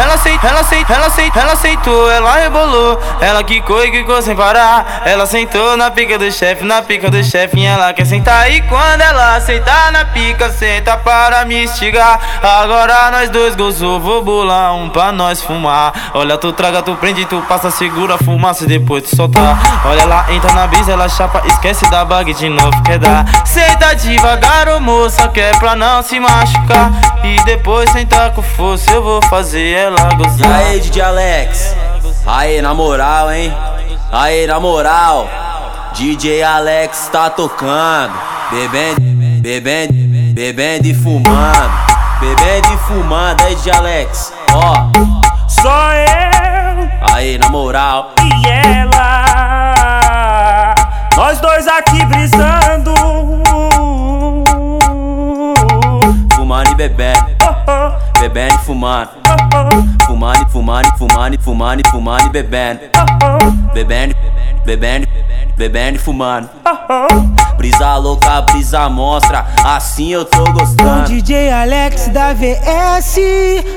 ela aceitou, ela aceitou, ela aceitou, ela aceitou, ela rebolou. Ela quicou e quicou sem parar. Ela sentou na pica do chefe, na pica do chefe, ela quer sentar. E quando ela sentar na pica, senta para me instigar. Agora nós dois gozou, vou bolar um pra nós fumar. Olha, tu traga, tu prende, tu passa, segura a fumaça e depois tu soltar. Olha lá, entra na brisa, ela chapa, esquece da bag de novo, quer dar. Senta devagar, ô moça, quer pra não se machucar. E depois sentar com força, eu vou fazer ela gozar. E aí, DJ Alex? Aí, na moral, hein? Aí, na moral. DJ Alex tá tocando. Bebendo, bebendo, bebendo e fumando. Bebendo e fumando, aí, DJ Alex. Ó, Só eu aí, na moral. e ela. Nós dois aqui brisando. Bebendo. Bebendo e fumando. Fumando e fumando e fumando e fumando e fumando e bebendo. Bebendo, bebendo, bebendo e fumando. Brisa louca, brisa monstra. Assim eu tô gostando. DJ Alex da VS,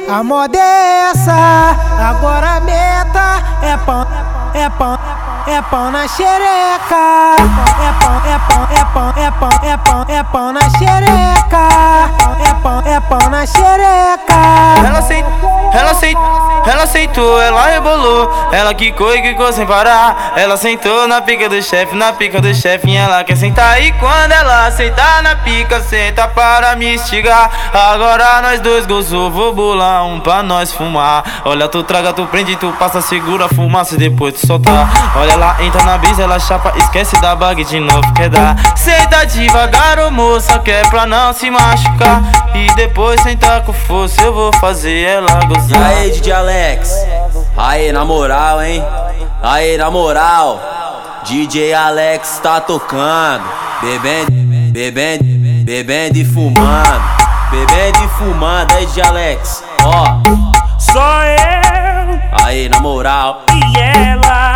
a moda é essa. Agora a meta é pão, é pão, é pão na xereca. É pão, é pão, é pão, é pão, é pão, é pão na xereca. É pão, é pão na xereca. Ela aceitou, ela aceitou, ela aceitou, ela rebolou. Ela quicou e quicou sem parar. Ela sentou na pica do chefe, na pica do chefe, ela quer sentar. E quando ela sentar na pica, senta para me instigar. Agora nós dois gozou, vou bolar um pra nós fumar. Olha, tu traga, tu prende, tu passa, segura a fumaça e depois tu soltar. Olha lá, entra na brisa, ela chapa, esquece da bag de novo, quer dar. Senta devagar, moça, quer pra não se machucar. E depois sentar com força, eu vou fazer ela E gozar. aí, DJ Alex? Aí, na moral, hein? Aí, na moral. DJ Alex tá tocando. Bebendo, bebendo, bebendo e fumando. Bebendo e fumando, aí, DJ Alex. Ó, Só eu aí, na moral. e ela.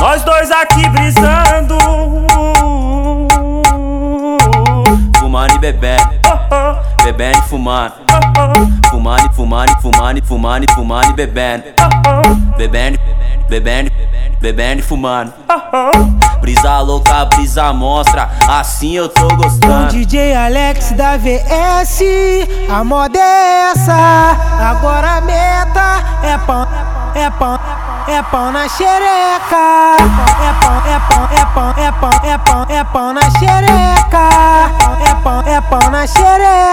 Nós dois aqui brisando. Bebendo. Bebendo e fumando. Fumando e fumando e fumando e fumando e fumando e bebendo. Bebendo, bebendo, bebendo e fumando. Brisa louca, brisa monstra. Assim eu tô gostando. DJ Alex da VS, a moda é essa. Agora a meta é pão, é pão, é pão na xereca. É pão, é pão, é pão, é pão, é pão, é pão na xereca. É pão,